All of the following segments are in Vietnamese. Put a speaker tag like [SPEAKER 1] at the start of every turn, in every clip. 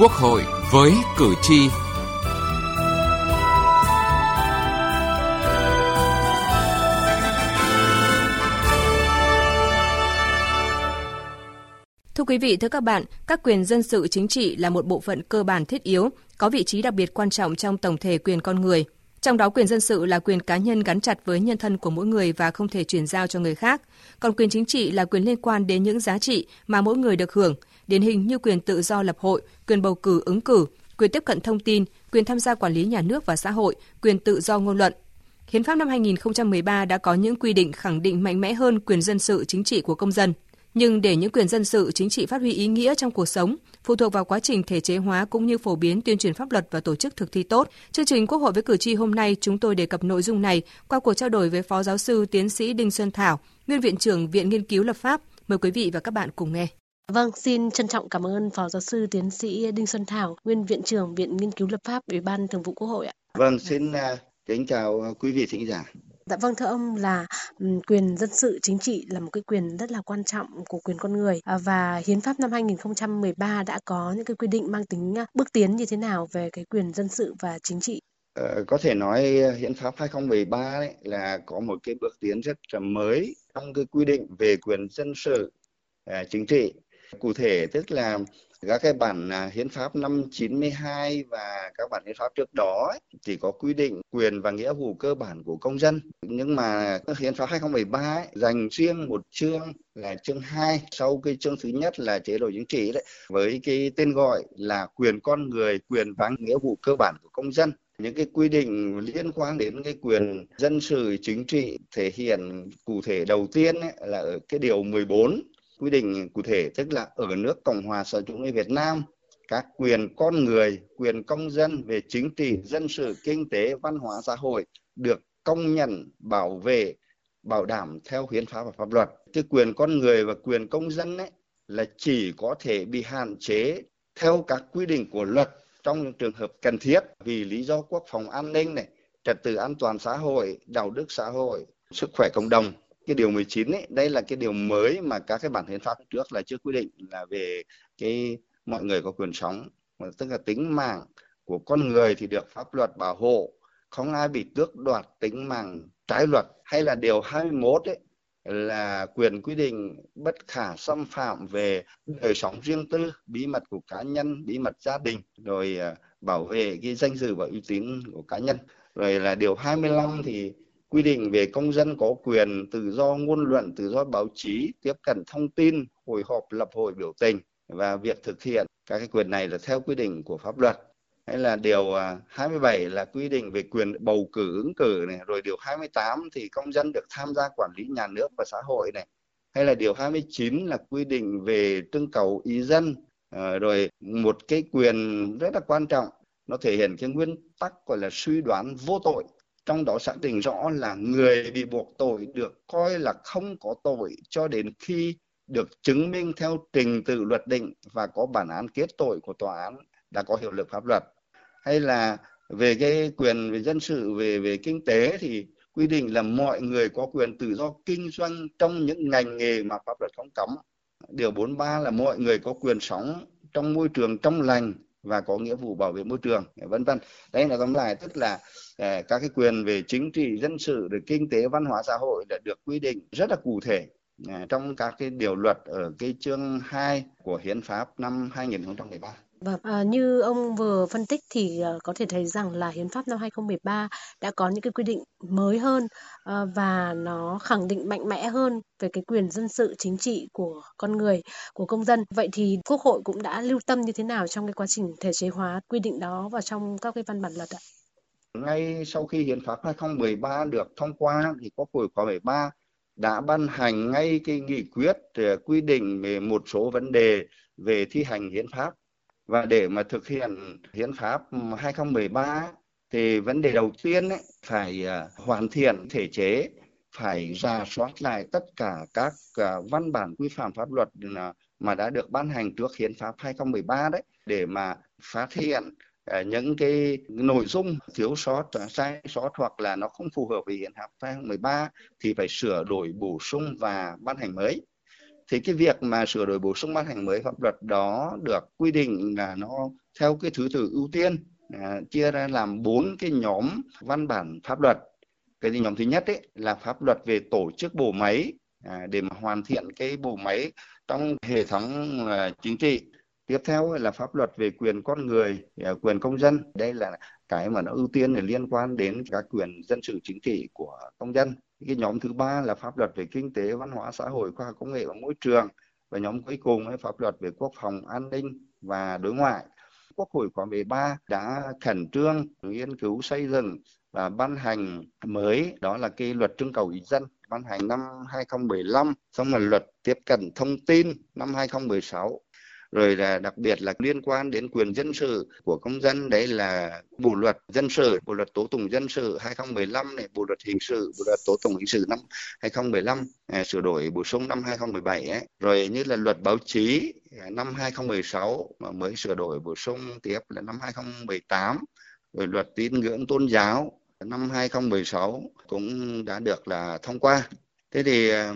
[SPEAKER 1] Quốc hội với cử tri.
[SPEAKER 2] Thưa quý vị, thưa các bạn, các quyền dân sự chính trị là một bộ phận cơ bản thiết yếu, có vị trí đặc biệt quan trọng trong tổng thể quyền con người. Trong đó quyền dân sự là quyền cá nhân gắn chặt với nhân thân của mỗi người và không thể chuyển giao cho người khác. Còn quyền chính trị là quyền liên quan đến những giá trị mà mỗi người được hưởng, điển hình như quyền tự do lập hội, quyền bầu cử ứng cử, quyền tiếp cận thông tin, quyền tham gia quản lý nhà nước và xã hội, quyền tự do ngôn luận. Hiến pháp năm 2013 đã có những quy định khẳng định mạnh mẽ hơn quyền dân sự chính trị của công dân. Nhưng để những quyền dân sự chính trị phát huy ý nghĩa trong cuộc sống, phụ thuộc vào quá trình thể chế hóa cũng như phổ biến tuyên truyền pháp luật và tổ chức thực thi tốt. Chương trình Quốc hội với cử tri hôm nay chúng tôi đề cập nội dung này qua cuộc trao đổi với Phó Giáo sư Tiến sĩ Đinh Xuân Thảo, Nguyên Viện trưởng Viện Nghiên cứu Lập pháp. Mời quý vị và các bạn cùng nghe.
[SPEAKER 3] Vâng, xin trân trọng cảm ơn Phó Giáo sư Tiến sĩ Đinh Xuân Thảo, Nguyên Viện trưởng Viện Nghiên cứu Lập pháp Ủy ban Thường vụ Quốc hội ạ.
[SPEAKER 4] Vâng, xin uh, kính chào quý vị thính giả.
[SPEAKER 3] Dạ vâng thưa ông là quyền dân sự chính trị là một cái quyền rất là quan trọng của quyền con người à, và hiến pháp năm 2013 đã có những cái quy định mang tính à, bước tiến như thế nào về cái quyền dân sự và chính trị?
[SPEAKER 4] Ờ, có thể nói hiến pháp 2013 ấy là có một cái bước tiến rất là mới trong cái quy định về quyền dân sự chính trị. Cụ thể tức là các cái bản à, hiến pháp năm 92 và các bản hiến pháp trước đó ấy, thì có quy định quyền và nghĩa vụ cơ bản của công dân. Nhưng mà hiến pháp 2013 ấy, dành riêng một chương là chương 2 sau cái chương thứ nhất là chế độ chính trị đấy với cái tên gọi là quyền con người quyền và nghĩa vụ cơ bản của công dân. Những cái quy định liên quan đến cái quyền dân sự chính trị thể hiện cụ thể đầu tiên ấy, là ở cái điều 14 quy định cụ thể tức là ở nước Cộng hòa xã hội chủ nghĩa Việt Nam các quyền con người, quyền công dân về chính trị, dân sự, kinh tế, văn hóa xã hội được công nhận, bảo vệ, bảo đảm theo hiến pháp và pháp luật. Cái quyền con người và quyền công dân ấy là chỉ có thể bị hạn chế theo các quy định của luật trong những trường hợp cần thiết vì lý do quốc phòng an ninh này, trật tự an toàn xã hội, đạo đức xã hội, sức khỏe cộng đồng cái điều 19 ấy, đây là cái điều mới mà các cái bản hiến pháp trước là chưa quy định là về cái mọi người có quyền sống, tức là tính mạng của con người thì được pháp luật bảo hộ, không ai bị tước đoạt tính mạng trái luật. Hay là điều 21 ấy là quyền quy định bất khả xâm phạm về đời sống riêng tư, bí mật của cá nhân, bí mật gia đình, rồi à, bảo vệ cái danh dự và uy tín của cá nhân. Rồi là điều 25 thì quy định về công dân có quyền tự do ngôn luận, tự do báo chí, tiếp cận thông tin, hội họp, lập hội biểu tình và việc thực hiện các cái quyền này là theo quy định của pháp luật. Hay là điều à, 27 là quy định về quyền bầu cử ứng cử này, rồi điều 28 thì công dân được tham gia quản lý nhà nước và xã hội này. Hay là điều 29 là quy định về trưng cầu ý dân, à, rồi một cái quyền rất là quan trọng nó thể hiện cái nguyên tắc gọi là suy đoán vô tội trong đó xác định rõ là người bị buộc tội được coi là không có tội cho đến khi được chứng minh theo trình tự luật định và có bản án kết tội của tòa án đã có hiệu lực pháp luật. Hay là về cái quyền về dân sự, về về kinh tế thì quy định là mọi người có quyền tự do kinh doanh trong những ngành nghề mà pháp luật không cấm. Điều 43 là mọi người có quyền sống trong môi trường trong lành và có nghĩa vụ bảo vệ môi trường dạ vân vân. Đây là tóm lại, tức là ờ, các cái quyền về chính trị, dân sự, rồi kinh tế, văn hóa, xã hội đã được quy định rất là cụ thể ờ, trong các cái điều luật ở cái chương 2 của hiến pháp năm 2013
[SPEAKER 3] Vâng, à, như ông vừa phân tích thì à, có thể thấy rằng là hiến pháp năm 2013 đã có những cái quy định mới hơn à, và nó khẳng định mạnh mẽ hơn về cái quyền dân sự chính trị của con người, của công dân. Vậy thì Quốc hội cũng đã lưu tâm như thế nào trong cái quá trình thể chế hóa quy định đó vào trong các cái văn bản luật ạ?
[SPEAKER 4] Ngay sau khi hiến pháp 2013 được thông qua thì Quốc hội khóa 13 đã ban hành ngay cái nghị quyết ờ, quy định về một số vấn đề về thi hành hiến pháp và để mà thực hiện hiến pháp 2013 thì vấn đề đầu tiên ấy, phải à, hoàn thiện thể chế phải ra soát lại tất cả các à, văn bản quy phạm pháp luật à, mà đã được ban hành trước hiến pháp 2013 đấy để mà phát hiện những cái nội dung thiếu sót sai sót hoặc là nó không phù hợp với hiến pháp 2013 thì phải sửa đổi bổ sung và ban hành mới thì cái việc mà sửa đổi bổ sung ban hành mới pháp luật đó được quy định là nó theo cái thứ tự ưu tiên à, chia ra làm bốn cái nhóm văn bản pháp luật. Cái nhóm thứ nhất ấy là pháp luật về tổ chức bộ máy à, để mà hoàn thiện cái bộ máy trong hệ thống à, chính trị. Tiếp theo là pháp luật về quyền con người à, quyền công dân. Đây là cái mà nó ưu tiên để liên quan đến các quyền dân sự chính trị của công dân cái nhóm thứ ba là pháp luật về kinh tế, văn hóa, xã hội, khoa học công nghệ và môi trường. Và nhóm cuối cùng là pháp luật về quốc phòng an ninh và đối ngoại. Quốc hội khóa 13 đã khẩn trương nghiên cứu xây dựng và ban hành mới, đó là cái luật trưng cầu ý dân, ban hành năm 2015 xong là luật tiếp cận thông tin năm 2016 rồi là đặc biệt là liên quan đến quyền dân sự của công dân đấy là bộ luật dân sự bộ luật tố tụng dân sự 2015 này bộ luật hình sự bộ luật tố tụng hình sự năm 2015 à, sửa đổi bổ sung năm 2017 ấy. rồi như là luật báo chí à, năm 2016 mà mới sửa đổi bổ sung tiếp là năm 2018 rồi luật tín ngưỡng tôn giáo năm 2016 cũng đã được là thông qua thế thì à,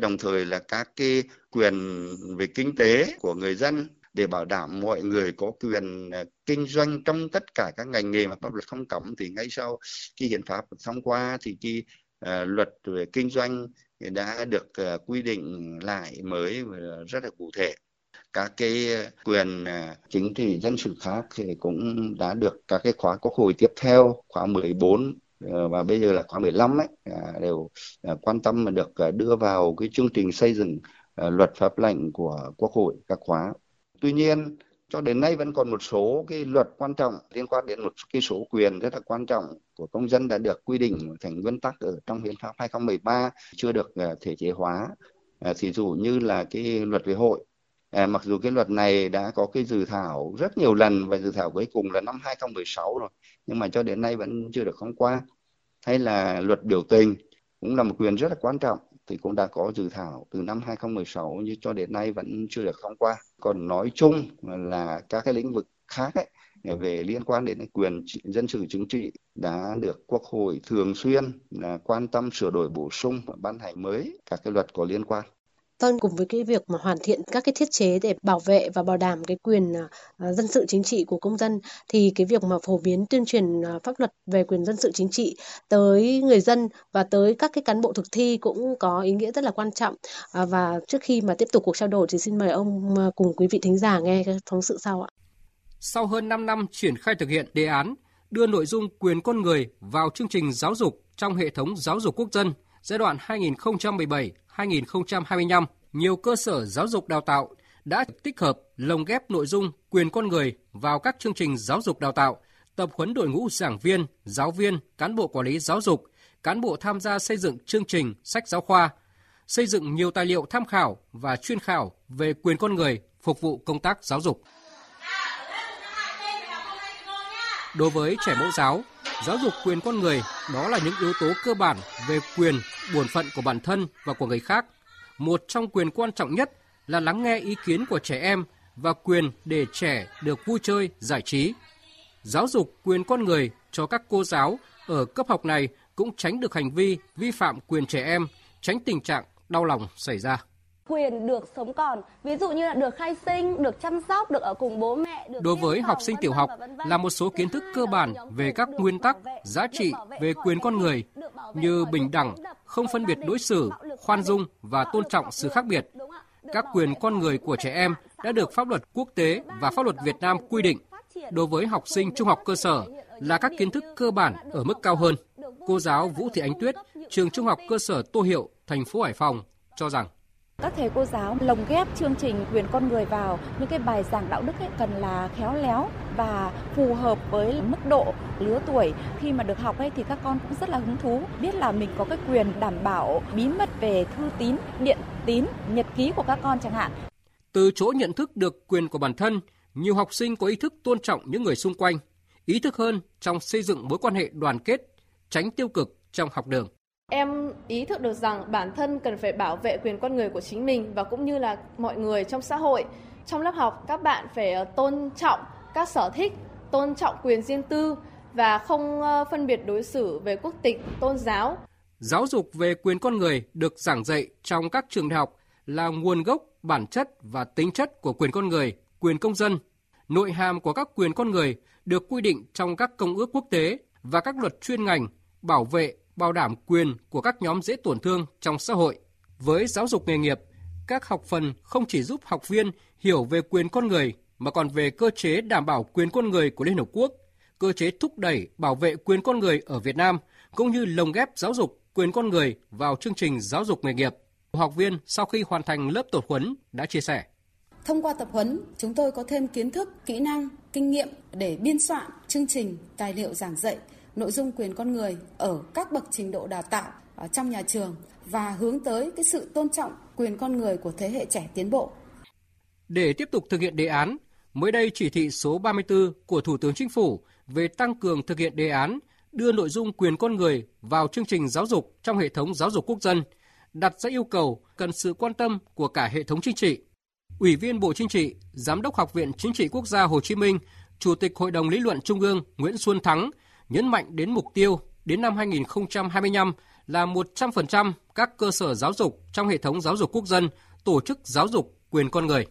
[SPEAKER 4] đồng thời là các cái quyền về kinh tế của người dân để bảo đảm mọi người có quyền à, kinh doanh trong tất cả các ngành nghề mà pháp luật không cấm thì ngay sau khi hiến pháp thông qua thì cái uh, luật về kinh doanh đã được uh, quy định lại mới rất là cụ thể. Các cái quyền chính trị dân sự khác thì cũng đã được các cái khóa quốc hội tiếp theo khóa 14 Ờ, và bây giờ là khóa 15 ấy à, đều à, quan tâm mà được à, đưa vào cái chương trình xây dựng luật pháp lệnh của Quốc hội các khóa. Tuy nhiên cho đến nay vẫn còn một số cái luật quan trọng liên quan đến một cái số quyền rất là quan trọng của công dân đã được quy định thành nguyên tắc ở trong hiến pháp 2013 chưa được thể chế hóa. Thì dụ như là cái luật về hội À, mặc dù cái luật này đã có cái dự thảo rất nhiều lần và dự thảo cuối cùng là năm 2016 rồi nhưng mà cho đến nay vẫn chưa được thông qua. Hay là luật biểu tình cũng là một quyền rất là quan trọng thì cũng đã có dự thảo từ năm 2016 nhưng cho đến nay vẫn chưa được thông qua. Còn nói chung là các cái lĩnh vực khác ấy, về liên quan đến quyền dân sự chính trị đã được quốc hội thường xuyên là quan tâm sửa đổi bổ sung và ban hành mới các cái luật có liên quan.
[SPEAKER 3] Vâng, cùng với cái việc mà hoàn thiện các cái thiết chế để bảo vệ và bảo đảm cái quyền uh, dân sự chính trị của công dân thì cái việc mà phổ biến tuyên truyền uh, pháp luật về quyền dân sự chính trị tới người dân và tới các cái cán bộ thực thi cũng có ý nghĩa rất là quan trọng. Uh, và trước khi mà tiếp tục cuộc trao đổi thì xin mời ông uh, cùng quý vị thính giả nghe cái phóng sự sau ạ.
[SPEAKER 5] Sau hơn 5 năm triển khai thực hiện đề án đưa nội dung quyền con người vào chương trình giáo dục trong hệ thống giáo dục quốc dân giai đoạn 2017 2025, nhiều cơ sở giáo dục đào tạo đã tích hợp lồng ghép nội dung quyền con người vào các chương trình giáo dục đào tạo, tập huấn đội ngũ giảng viên, giáo viên, cán bộ quản lý giáo dục, cán bộ tham gia xây dựng chương trình sách giáo khoa, xây dựng nhiều tài liệu tham khảo và chuyên khảo về quyền con người phục vụ công tác giáo dục. Đối với trẻ mẫu giáo, giáo dục quyền con người đó là những yếu tố cơ bản về quyền, bổn phận của bản thân và của người khác. Một trong quyền quan trọng nhất là lắng nghe ý kiến của trẻ em và quyền để trẻ được vui chơi, giải trí. Giáo dục quyền con người cho các cô giáo ở cấp học này cũng tránh được hành vi vi phạm quyền trẻ em, tránh tình trạng đau lòng xảy ra
[SPEAKER 6] quyền được sống còn. Ví dụ như là được khai sinh được chăm sóc được ở cùng bố mẹ được
[SPEAKER 5] đối với học sinh tiểu học là một số kiến thức cơ bản về các nguyên tắc giá trị về quyền con người như bình đẳng không phân biệt đối xử khoan dung và tôn trọng sự khác biệt. các quyền con người của trẻ em đã được pháp luật quốc tế và pháp luật Việt Nam quy định đối với học sinh trung học cơ sở là các kiến thức cơ bản ở mức cao hơn. Cô giáo Vũ Thị Ánh Tuyết, trường trung học cơ sở Tô Hiệu, thành phố Hải Phòng cho rằng
[SPEAKER 7] các thầy cô giáo lồng ghép chương trình quyền con người vào. Những cái bài giảng đạo đức ấy cần là khéo léo và phù hợp với mức độ lứa tuổi. Khi mà được học ấy thì các con cũng rất là hứng thú, biết là mình có cái quyền đảm bảo bí mật về thư tín, điện tín, nhật ký của các con chẳng hạn.
[SPEAKER 5] Từ chỗ nhận thức được quyền của bản thân, nhiều học sinh có ý thức tôn trọng những người xung quanh, ý thức hơn trong xây dựng mối quan hệ đoàn kết, tránh tiêu cực trong học đường.
[SPEAKER 8] Em ý thức được rằng bản thân cần phải bảo vệ quyền con người của chính mình và cũng như là mọi người trong xã hội. Trong lớp học, các bạn phải ờ, tôn trọng các sở thích, tôn trọng quyền riêng tư và không ờ, phân biệt đối xử về quốc tịch, tôn giáo.
[SPEAKER 5] Giáo dục về quyền con người được giảng dạy trong các trường đại học là nguồn gốc, bản chất và tính chất của quyền con người, quyền công dân. nội hàm của các quyền con người được quy định trong các công ước quốc tế và các luật chuyên ngành bảo vệ, bảo đảm quyền của các nhóm dễ tổn thương trong xã hội. Với giáo dục nghề nghiệp, các học phần không chỉ giúp học viên hiểu về quyền con người mà còn về cơ chế đảm bảo quyền con người của Liên Hợp Quốc, cơ chế thúc đẩy bảo vệ quyền con người ở Việt Nam cũng như lồng ghép giáo dục quyền con người vào chương trình giáo dục nghề nghiệp. Học viên sau khi hoàn thành lớp tập huấn đã chia sẻ.
[SPEAKER 9] Thông qua tập huấn, chúng tôi có thêm kiến thức, kỹ năng, kinh nghiệm để biên soạn chương trình, tài liệu giảng dạy nội dung quyền con người ở các bậc trình độ đào tạo ở trong nhà trường và hướng tới cái sự tôn trọng quyền con người của thế hệ trẻ tiến bộ.
[SPEAKER 5] Để tiếp tục thực hiện đề án, mới đây chỉ thị số 34 của Thủ tướng Chính phủ về tăng cường thực hiện đề án đưa nội dung quyền con người vào chương trình giáo dục trong hệ thống giáo dục quốc dân, đặt ra yêu cầu cần sự quan tâm của cả hệ thống chính trị. Ủy viên Bộ Chính trị, Giám đốc Học viện Chính trị Quốc gia Hồ Chí Minh, Chủ tịch Hội đồng Lý luận Trung ương Nguyễn Xuân Thắng nhấn mạnh đến mục tiêu đến năm 2025 là 100% các cơ sở giáo dục trong hệ thống giáo dục quốc dân tổ chức giáo dục quyền con người.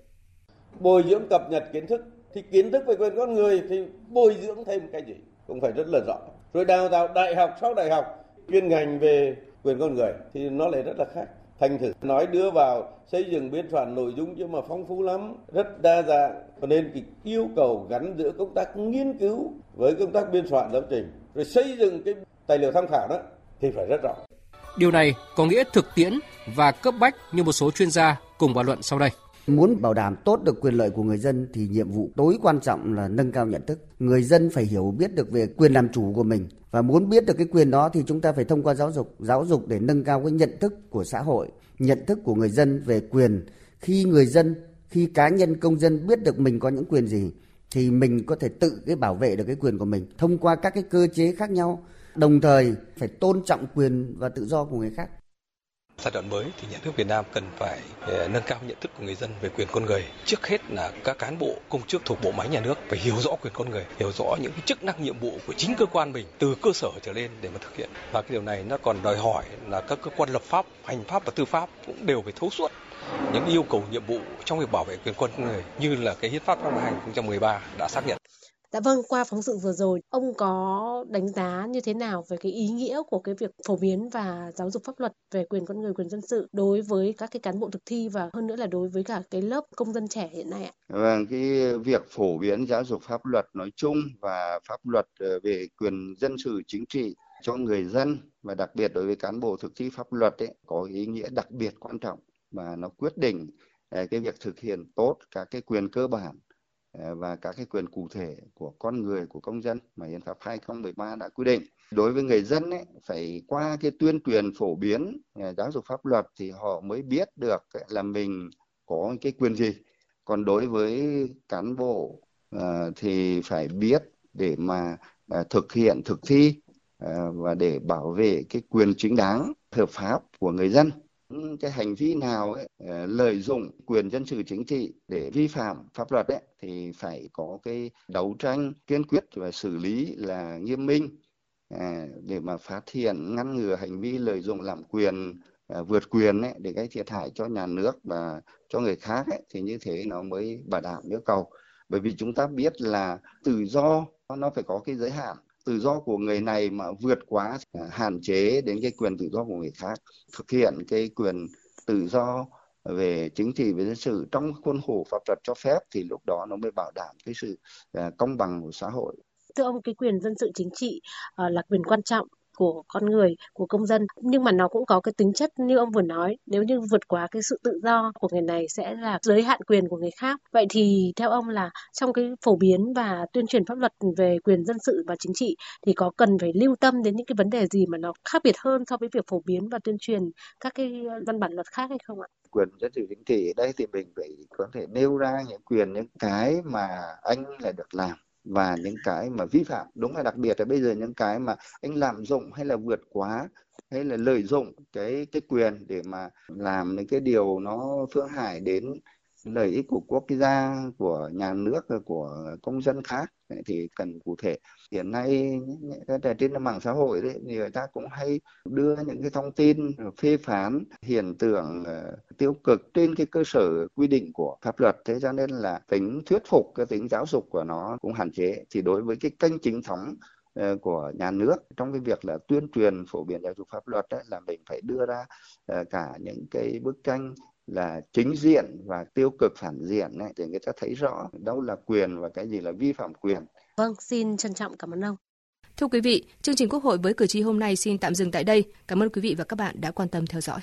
[SPEAKER 10] Bồi dưỡng cập nhật kiến thức, thì kiến thức về quyền con người thì bồi dưỡng thêm cái gì cũng phải rất là rõ. Rồi đào tạo đại học sau đại học, chuyên ngành về quyền con người thì nó lại rất là khác. Thành thử nói đưa vào xây dựng biên soạn nội dung nhưng mà phong phú lắm, rất đa dạng. Cho nên cái yêu cầu gắn giữa công tác nghiên cứu với công tác biên soạn giáo trình rồi xây dựng cái tài liệu tham khảo đó thì phải rất rõ.
[SPEAKER 5] Điều này có nghĩa thực tiễn và cấp bách như một số chuyên gia cùng bàn luận sau đây.
[SPEAKER 11] Muốn bảo đảm tốt được quyền lợi của người dân thì nhiệm vụ tối quan trọng là nâng cao nhận thức. Người dân phải hiểu biết được về quyền làm chủ của mình và muốn biết được cái quyền đó thì chúng ta phải thông qua giáo dục, giáo dục để nâng cao cái nhận thức của xã hội, nhận thức của người dân về quyền. Khi người dân, khi cá nhân công dân biết được mình có những quyền gì thì mình có thể tự cái bảo vệ được cái quyền của mình thông qua các cái cơ chế khác nhau đồng thời phải tôn trọng quyền và tự do của người khác
[SPEAKER 12] giai đoạn mới thì nhà nước Việt Nam cần phải ờ, nâng cao nhận thức của người dân về quyền con người. Trước hết là các cán bộ công chức thuộc bộ máy nhà nước phải hiểu rõ quyền con người, hiểu rõ những cái chức năng nhiệm vụ của chính cơ quan mình từ cơ sở trở lên để mà thực hiện. Và cái điều này nó còn đòi hỏi là các cơ quan lập pháp, hành pháp và tư pháp cũng đều phải thấu suốt những yêu cầu nhiệm vụ trong việc bảo vệ quyền con người như là cái hiến pháp năm 2013 đã xác nhận.
[SPEAKER 3] Dạ vâng, qua phóng sự vừa rồi, ông có đánh giá như thế nào về cái ý nghĩa của cái việc phổ biến và giáo dục pháp luật về quyền con người, quyền dân sự đối với các cái cán bộ thực thi và hơn nữa là đối với cả cái lớp công dân trẻ hiện nay ạ?
[SPEAKER 4] Vâng, cái việc phổ biến giáo dục pháp luật nói chung và pháp luật ờ, về quyền dân sự chính trị cho người dân và đặc biệt đối với cán bộ thực thi pháp luật ấy, có ý nghĩa đặc biệt quan trọng và nó quyết định ờ, cái việc thực hiện tốt các cái quyền cơ bản Ờ, và các cái quyền cụ thể của con người của công dân mà hiến pháp 2013 đã quy định. Đối với người dân ấy, phải qua cái tuyên truyền phổ biến ờ, giáo dục pháp luật thì họ mới biết được là mình có cái quyền gì. Còn đối với cán bộ ờ, thì phải biết để mà thực hiện thực thi và để bảo vệ cái quyền chính đáng hợp pháp của người dân cái hành vi nào ấy, ờ, lợi dụng quyền dân sự chính trị để vi phạm pháp luật ấy, thì phải có cái đấu tranh kiên quyết và xử lý là nghiêm minh à, để mà phát hiện ngăn ngừa hành vi lợi dụng làm quyền à, vượt quyền ấy, để gây thiệt hại cho nhà nước và cho người khác ấy, thì như thế nó mới bảo đảm yêu cầu. Bởi vì chúng ta biết là tự do nó phải có cái giới hạn tự do của người này mà vượt quá à, hạn chế đến cái quyền tự do của người khác, thực hiện cái quyền tự do về chính trị, về dân sự trong khuôn khổ pháp luật cho phép thì lúc đó nó mới bảo đảm cái sự à, công bằng của xã hội.
[SPEAKER 3] Thưa ông, cái quyền dân sự chính trị à, là quyền quan trọng của con người, của công dân. Nhưng mà nó cũng có cái tính chất như ông vừa nói, nếu như vượt quá cái sự tự do của người này sẽ là giới hạn quyền của người khác. Vậy thì theo ông là trong cái phổ biến và tuyên truyền pháp luật về quyền dân sự và chính trị thì có cần phải lưu tâm đến những cái vấn đề gì mà nó khác biệt hơn so với việc phổ biến và tuyên truyền các cái văn bản luật khác hay không ạ?
[SPEAKER 4] Quyền dân sự chính trị ở đây thì mình phải có thể nêu ra những quyền, những cái mà anh là được làm và những cái mà vi phạm, đúng là đặc biệt là bây giờ những cái mà anh lạm dụng hay là vượt quá, hay là lợi dụng cái cái quyền để mà làm những cái điều nó phương hại đến lợi ích của quốc gia của nhà nước của công dân khác. Thì cần cụ thể. Hiện nay trên mạng xã hội đấy người ta cũng hay đưa những cái thông tin phê phán hiện tượng ờ, tiêu cực trên cái cơ sở quy định của pháp luật. Thế cho nên là tính thuyết phục cái tính giáo dục của nó cũng hạn chế. Thì đối với cái kênh chính thống ờ, của nhà nước trong cái việc là tuyên truyền phổ biến giáo dục pháp luật ấy, là mình phải đưa ra ờ, cả những cái bức tranh là chính diện và tiêu cực phản diện này để người ta thấy rõ đâu là quyền và cái gì là vi phạm quyền.
[SPEAKER 3] Vâng, xin trân trọng cảm ơn ông.
[SPEAKER 2] Thưa quý vị, chương trình Quốc hội với cử tri hôm nay xin tạm dừng tại đây. Cảm ơn quý vị và các bạn đã quan tâm theo dõi.